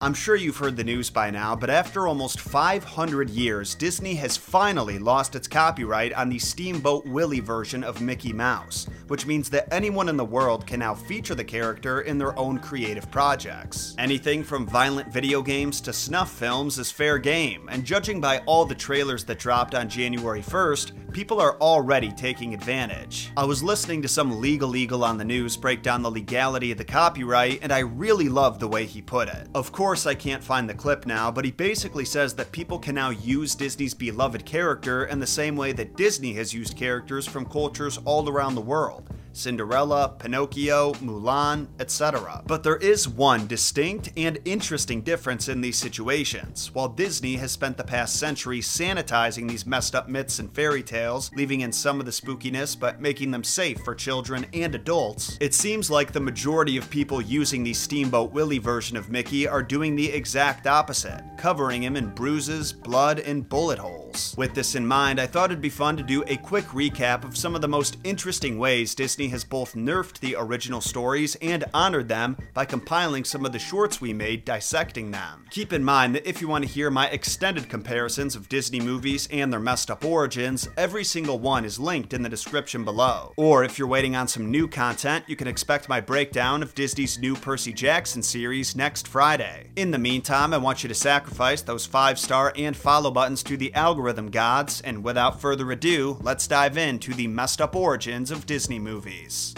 I'm sure you've heard the news by now, but after almost 500 years, Disney has finally lost its copyright on the Steamboat Willie version of Mickey Mouse, which means that anyone in the world can now feature the character in their own creative projects. Anything from violent video games to snuff films is fair game, and judging by all the trailers that dropped on January 1st, people are already taking advantage. I was listening to some legal eagle on the news break down the legality of the copyright, and I really loved the way he put it. Of course, course, I can't find the clip now, but he basically says that people can now use Disney's beloved character in the same way that Disney has used characters from cultures all around the world. Cinderella, Pinocchio, Mulan, etc. But there is one distinct and interesting difference in these situations. While Disney has spent the past century sanitizing these messed up myths and fairy tales, leaving in some of the spookiness but making them safe for children and adults, it seems like the majority of people using the Steamboat Willie version of Mickey are doing the exact opposite, covering him in bruises, blood, and bullet holes. With this in mind, I thought it'd be fun to do a quick recap of some of the most interesting ways Disney has both nerfed the original stories and honored them by compiling some of the shorts we made dissecting them. Keep in mind that if you want to hear my extended comparisons of Disney movies and their messed up origins, every single one is linked in the description below. Or if you're waiting on some new content, you can expect my breakdown of Disney's new Percy Jackson series next Friday. In the meantime, I want you to sacrifice those 5 star and follow buttons to the algorithm gods, and without further ado, let's dive into the messed up origins of Disney movies movies.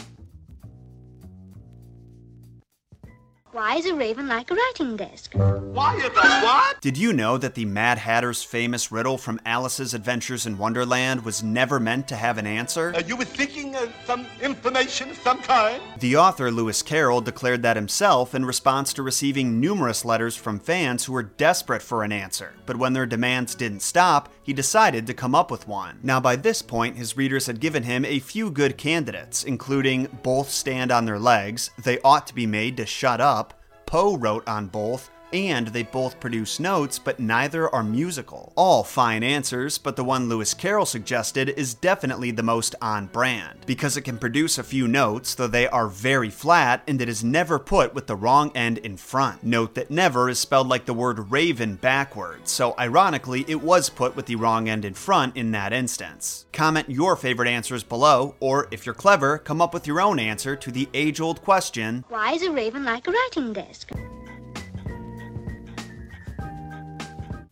Why is a raven like a writing desk? Why is a what? Did you know that the Mad Hatter's famous riddle from Alice's Adventures in Wonderland was never meant to have an answer? Uh, you were seeking uh, some information of some kind? The author, Lewis Carroll, declared that himself in response to receiving numerous letters from fans who were desperate for an answer. But when their demands didn't stop, he decided to come up with one. Now, by this point, his readers had given him a few good candidates, including Both Stand on Their Legs, They Ought to Be Made to Shut Up, Poe wrote on both, and they both produce notes, but neither are musical. All fine answers, but the one Lewis Carroll suggested is definitely the most on brand, because it can produce a few notes, though they are very flat, and it is never put with the wrong end in front. Note that never is spelled like the word raven backwards, so ironically, it was put with the wrong end in front in that instance. Comment your favorite answers below, or if you're clever, come up with your own answer to the age old question Why is a raven like a writing desk?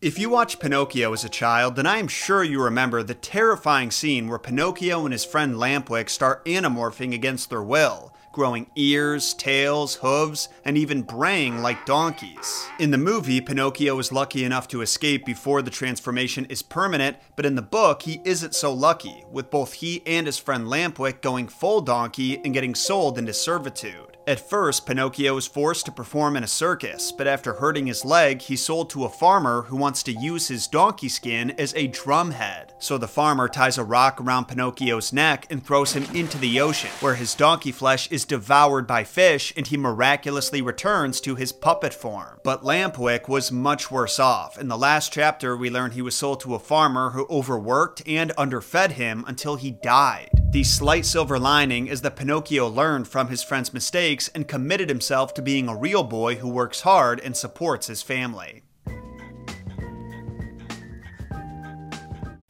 If you watched Pinocchio as a child, then I am sure you remember the terrifying scene where Pinocchio and his friend Lampwick start anamorphing against their will growing ears, tails, hooves, and even braying like donkeys. In the movie, Pinocchio is lucky enough to escape before the transformation is permanent, but in the book, he isn't so lucky, with both he and his friend Lampwick going full donkey and getting sold into servitude. At first, Pinocchio is forced to perform in a circus, but after hurting his leg, he's sold to a farmer who wants to use his donkey skin as a drumhead. So the farmer ties a rock around Pinocchio's neck and throws him into the ocean, where his donkey flesh is devoured by fish and he miraculously returns to his puppet form. But Lampwick was much worse off. In the last chapter, we learn he was sold to a farmer who overworked and underfed him until he died. The slight silver lining is that Pinocchio learned from his friend's mistakes and committed himself to being a real boy who works hard and supports his family.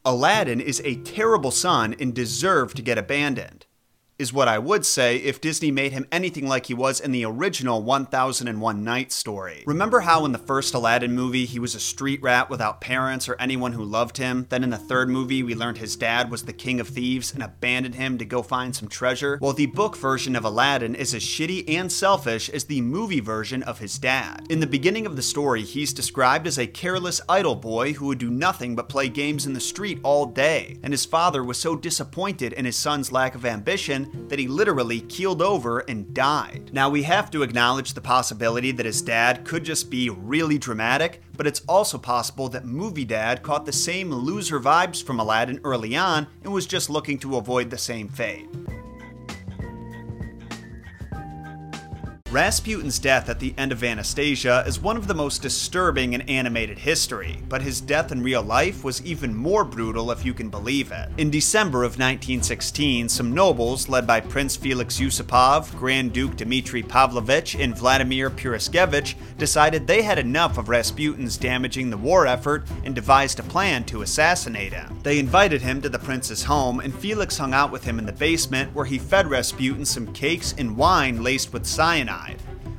Aladdin is a terrible son and deserved to get abandoned is what I would say if Disney made him anything like he was in the original 1001 Nights story. Remember how in the first Aladdin movie he was a street rat without parents or anyone who loved him? Then in the third movie we learned his dad was the king of thieves and abandoned him to go find some treasure? Well, the book version of Aladdin is as shitty and selfish as the movie version of his dad. In the beginning of the story, he's described as a careless idle boy who would do nothing but play games in the street all day, and his father was so disappointed in his son's lack of ambition that he literally keeled over and died. Now, we have to acknowledge the possibility that his dad could just be really dramatic, but it's also possible that Movie Dad caught the same loser vibes from Aladdin early on and was just looking to avoid the same fate. Rasputin's death at the end of Anastasia is one of the most disturbing in animated history, but his death in real life was even more brutal if you can believe it. In December of 1916, some nobles, led by Prince Felix Yusupov, Grand Duke Dmitry Pavlovich, and Vladimir Purishkevich, decided they had enough of Rasputin's damaging the war effort and devised a plan to assassinate him. They invited him to the prince's home, and Felix hung out with him in the basement where he fed Rasputin some cakes and wine laced with cyanide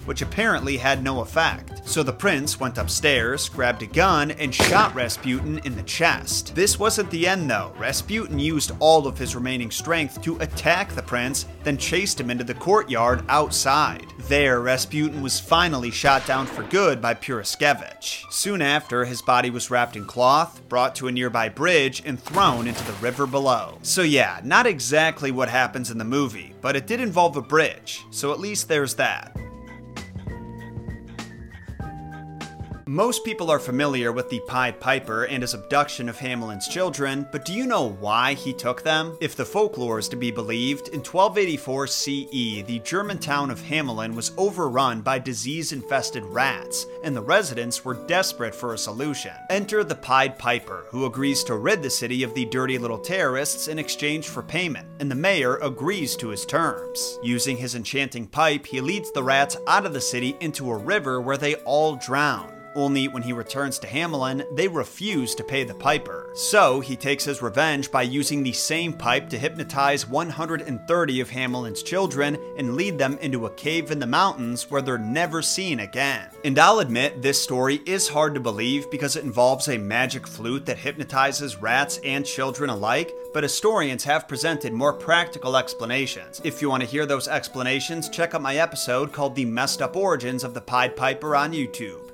which apparently had no effect. So the prince went upstairs, grabbed a gun, and shot Rasputin in the chest. This wasn't the end though. Rasputin used all of his remaining strength to attack the prince, then chased him into the courtyard outside. There, Rasputin was finally shot down for good by Purishkevich. Soon after, his body was wrapped in cloth, brought to a nearby bridge, and thrown into the river below. So yeah, not exactly what happens in the movie, but it did involve a bridge, so at least there's that. Most people are familiar with the Pied Piper and his abduction of Hamelin's children, but do you know why he took them? If the folklore is to be believed, in 1284 CE, the German town of Hamelin was overrun by disease infested rats, and the residents were desperate for a solution. Enter the Pied Piper, who agrees to rid the city of the dirty little terrorists in exchange for payment, and the mayor agrees to his terms. Using his enchanting pipe, he leads the rats out of the city into a river where they all drown. Only when he returns to Hamelin, they refuse to pay the piper. So he takes his revenge by using the same pipe to hypnotize 130 of Hamelin's children and lead them into a cave in the mountains where they're never seen again. And I'll admit, this story is hard to believe because it involves a magic flute that hypnotizes rats and children alike, but historians have presented more practical explanations. If you want to hear those explanations, check out my episode called The Messed Up Origins of the Pied Piper on YouTube.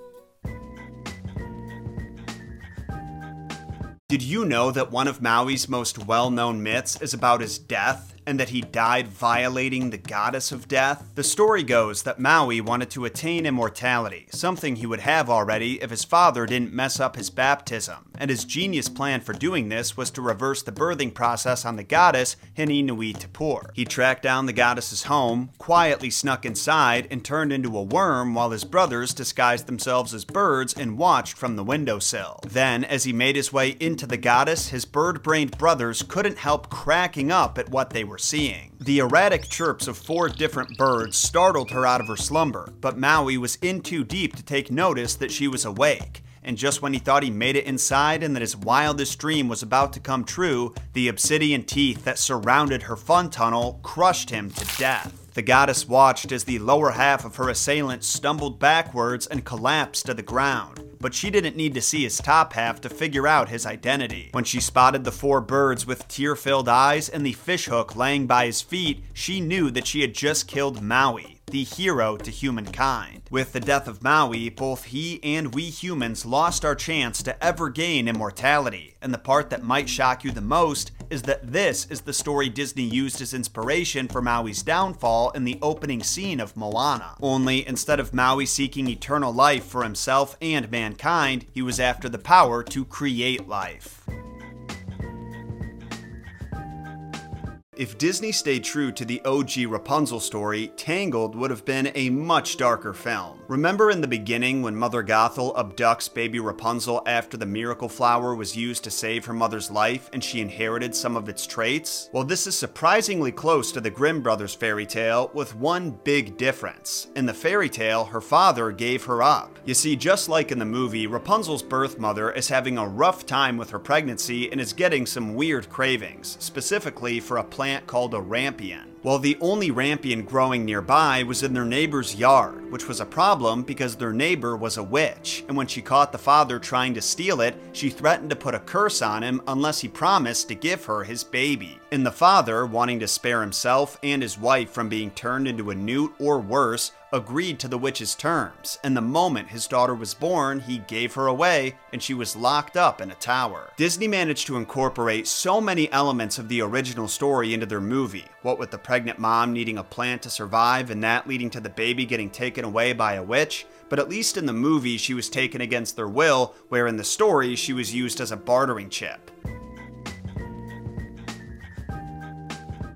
Did you know that one of Maui's most well known myths is about his death? And that he died violating the goddess of death? The story goes that Maui wanted to attain immortality, something he would have already if his father didn't mess up his baptism, and his genius plan for doing this was to reverse the birthing process on the goddess Hine-nui-te-pō. He tracked down the goddess's home, quietly snuck inside, and turned into a worm while his brothers disguised themselves as birds and watched from the windowsill. Then, as he made his way into the goddess, his bird brained brothers couldn't help cracking up at what they were were seeing. The erratic chirps of four different birds startled her out of her slumber, but Maui was in too deep to take notice that she was awake. And just when he thought he made it inside and that his wildest dream was about to come true, the obsidian teeth that surrounded her fun tunnel crushed him to death. The goddess watched as the lower half of her assailant stumbled backwards and collapsed to the ground but she didn't need to see his top half to figure out his identity. When she spotted the four birds with tear filled eyes and the fishhook laying by his feet, she knew that she had just killed Maui the hero to humankind. With the death of Maui, both he and we humans lost our chance to ever gain immortality. And the part that might shock you the most is that this is the story Disney used as inspiration for Maui's downfall in the opening scene of Moana. Only instead of Maui seeking eternal life for himself and mankind, he was after the power to create life. If Disney stayed true to the OG Rapunzel story, Tangled would have been a much darker film. Remember in the beginning when Mother Gothel abducts baby Rapunzel after the miracle flower was used to save her mother's life and she inherited some of its traits? Well, this is surprisingly close to the Grimm brothers fairy tale with one big difference. In the fairy tale, her father gave her up. You see, just like in the movie, Rapunzel's birth mother is having a rough time with her pregnancy and is getting some weird cravings, specifically for a plant plant called a rampion. Well, the only rampion growing nearby was in their neighbor's yard, which was a problem because their neighbor was a witch, and when she caught the father trying to steal it, she threatened to put a curse on him unless he promised to give her his baby. And the father, wanting to spare himself and his wife from being turned into a newt or worse, agreed to the witch's terms, and the moment his daughter was born, he gave her away and she was locked up in a tower. Disney managed to incorporate so many elements of the original story into their movie, what with the pregnant mom needing a plant to survive and that leading to the baby getting taken away by a witch. But at least in the movie, she was taken against their will, where in the story, she was used as a bartering chip.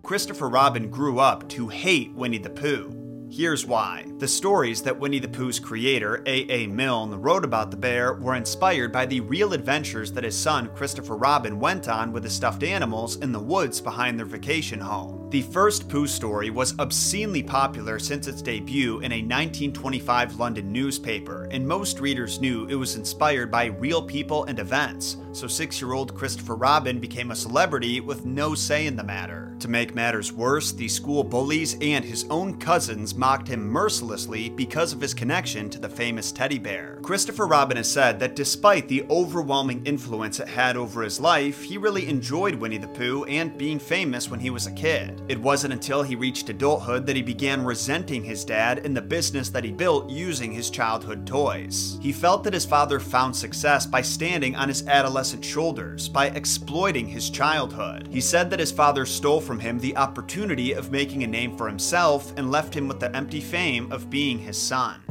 Christopher Robin grew up to hate Winnie the Pooh. Here's why. The stories that Winnie the Pooh's creator, A.A. Milne, wrote about the bear were inspired by the real adventures that his son, Christopher Robin, went on with the stuffed animals in the woods behind their vacation home. The first Pooh story was obscenely popular since its debut in a 1925 London newspaper, and most readers knew it was inspired by real people and events, so six year old Christopher Robin became a celebrity with no say in the matter. To make matters worse, the school bullies and his own cousins mocked him mercilessly because of his connection to the famous teddy bear. Christopher Robin has said that despite the overwhelming influence it had over his life, he really enjoyed Winnie the Pooh and being famous when he was a kid. It wasn't until he reached adulthood that he began resenting his dad and the business that he built using his childhood toys. He felt that his father found success by standing on his adolescent shoulders, by exploiting his childhood. He said that his father stole from him the opportunity of making a name for himself and left him with the empty fame of being his son.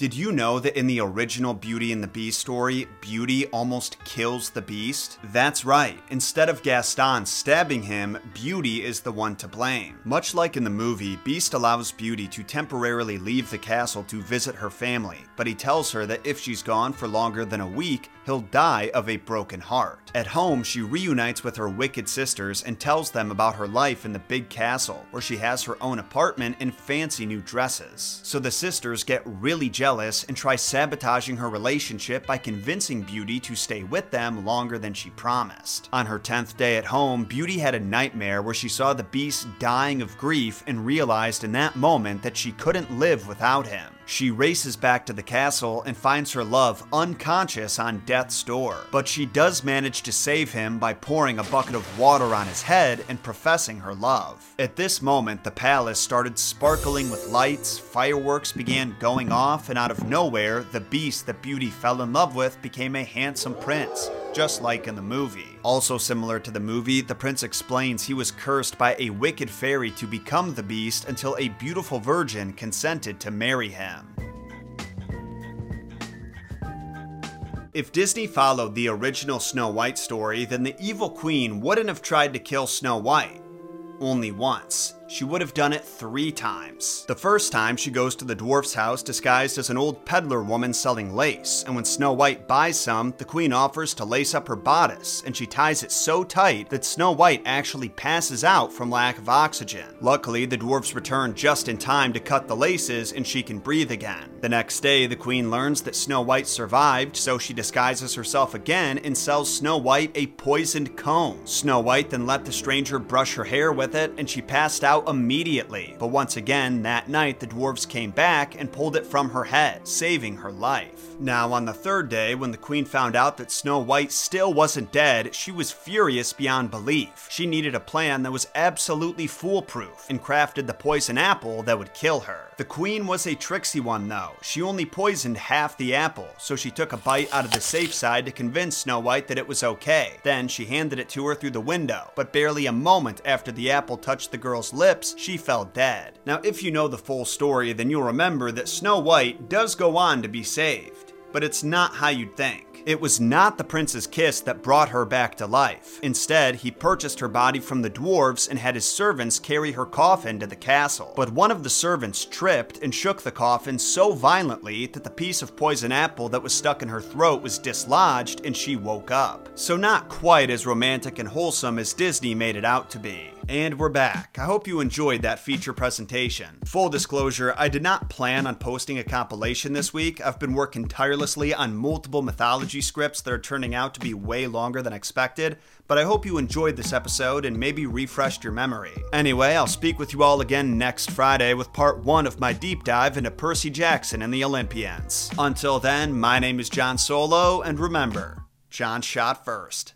Did you know that in the original Beauty and the Beast story, Beauty almost kills the Beast? That's right. Instead of Gaston stabbing him, Beauty is the one to blame. Much like in the movie, Beast allows Beauty to temporarily leave the castle to visit her family, but he tells her that if she's gone for longer than a week, he'll die of a broken heart. At home, she reunites with her wicked sisters and tells them about her life in the big castle, where she has her own apartment and fancy new dresses. So the sisters get really jealous and try sabotaging her relationship by convincing Beauty to stay with them longer than she promised. On her 10th day at home, Beauty had a nightmare where she saw the beast dying of grief and realized in that moment that she couldn't live without him. She races back to the castle and finds her love unconscious on death's door. But she does manage to save him by pouring a bucket of water on his head and professing her love. At this moment, the palace started sparkling with lights, fireworks began going off, and out of nowhere, the beast that Beauty fell in love with became a handsome prince just like in the movie. Also similar to the movie, the prince explains he was cursed by a wicked fairy to become the beast until a beautiful virgin consented to marry him. If Disney followed the original Snow White story, then the evil queen wouldn't have tried to kill Snow White. Only once she would have done it three times. The first time, she goes to the dwarf's house disguised as an old peddler woman selling lace, and when Snow White buys some, the queen offers to lace up her bodice, and she ties it so tight that Snow White actually passes out from lack of oxygen. Luckily, the dwarfs return just in time to cut the laces and she can breathe again. The next day, the queen learns that Snow White survived, so she disguises herself again and sells Snow White a poisoned comb. Snow White then let the stranger brush her hair with it, and she passed out out immediately. But once again, that night, the dwarves came back and pulled it from her head, saving her life. Now, on the third day, when the queen found out that Snow White still wasn't dead, she was furious beyond belief. She needed a plan that was absolutely foolproof and crafted the poison apple that would kill her. The queen was a tricksy one, though. She only poisoned half the apple, so she took a bite out of the safe side to convince Snow White that it was okay. Then she handed it to her through the window, but barely a moment after the apple touched the girl's lips, she fell dead. Now, if you know the full story, then you'll remember that Snow White does go on to be saved but it's not how you'd think. It was not the prince's kiss that brought her back to life. Instead, he purchased her body from the dwarves and had his servants carry her coffin to the castle. But one of the servants tripped and shook the coffin so violently that the piece of poison apple that was stuck in her throat was dislodged and she woke up. So, not quite as romantic and wholesome as Disney made it out to be. And we're back. I hope you enjoyed that feature presentation. Full disclosure, I did not plan on posting a compilation this week. I've been working tirelessly on multiple mythology scripts that are turning out to be way longer than expected, but I hope you enjoyed this episode and maybe refreshed your memory. Anyway, I'll speak with you all again next Friday with part one of my deep dive into Percy Jackson and the Olympians. Until then, my name is Jon Solo, and remember, Jon shot first.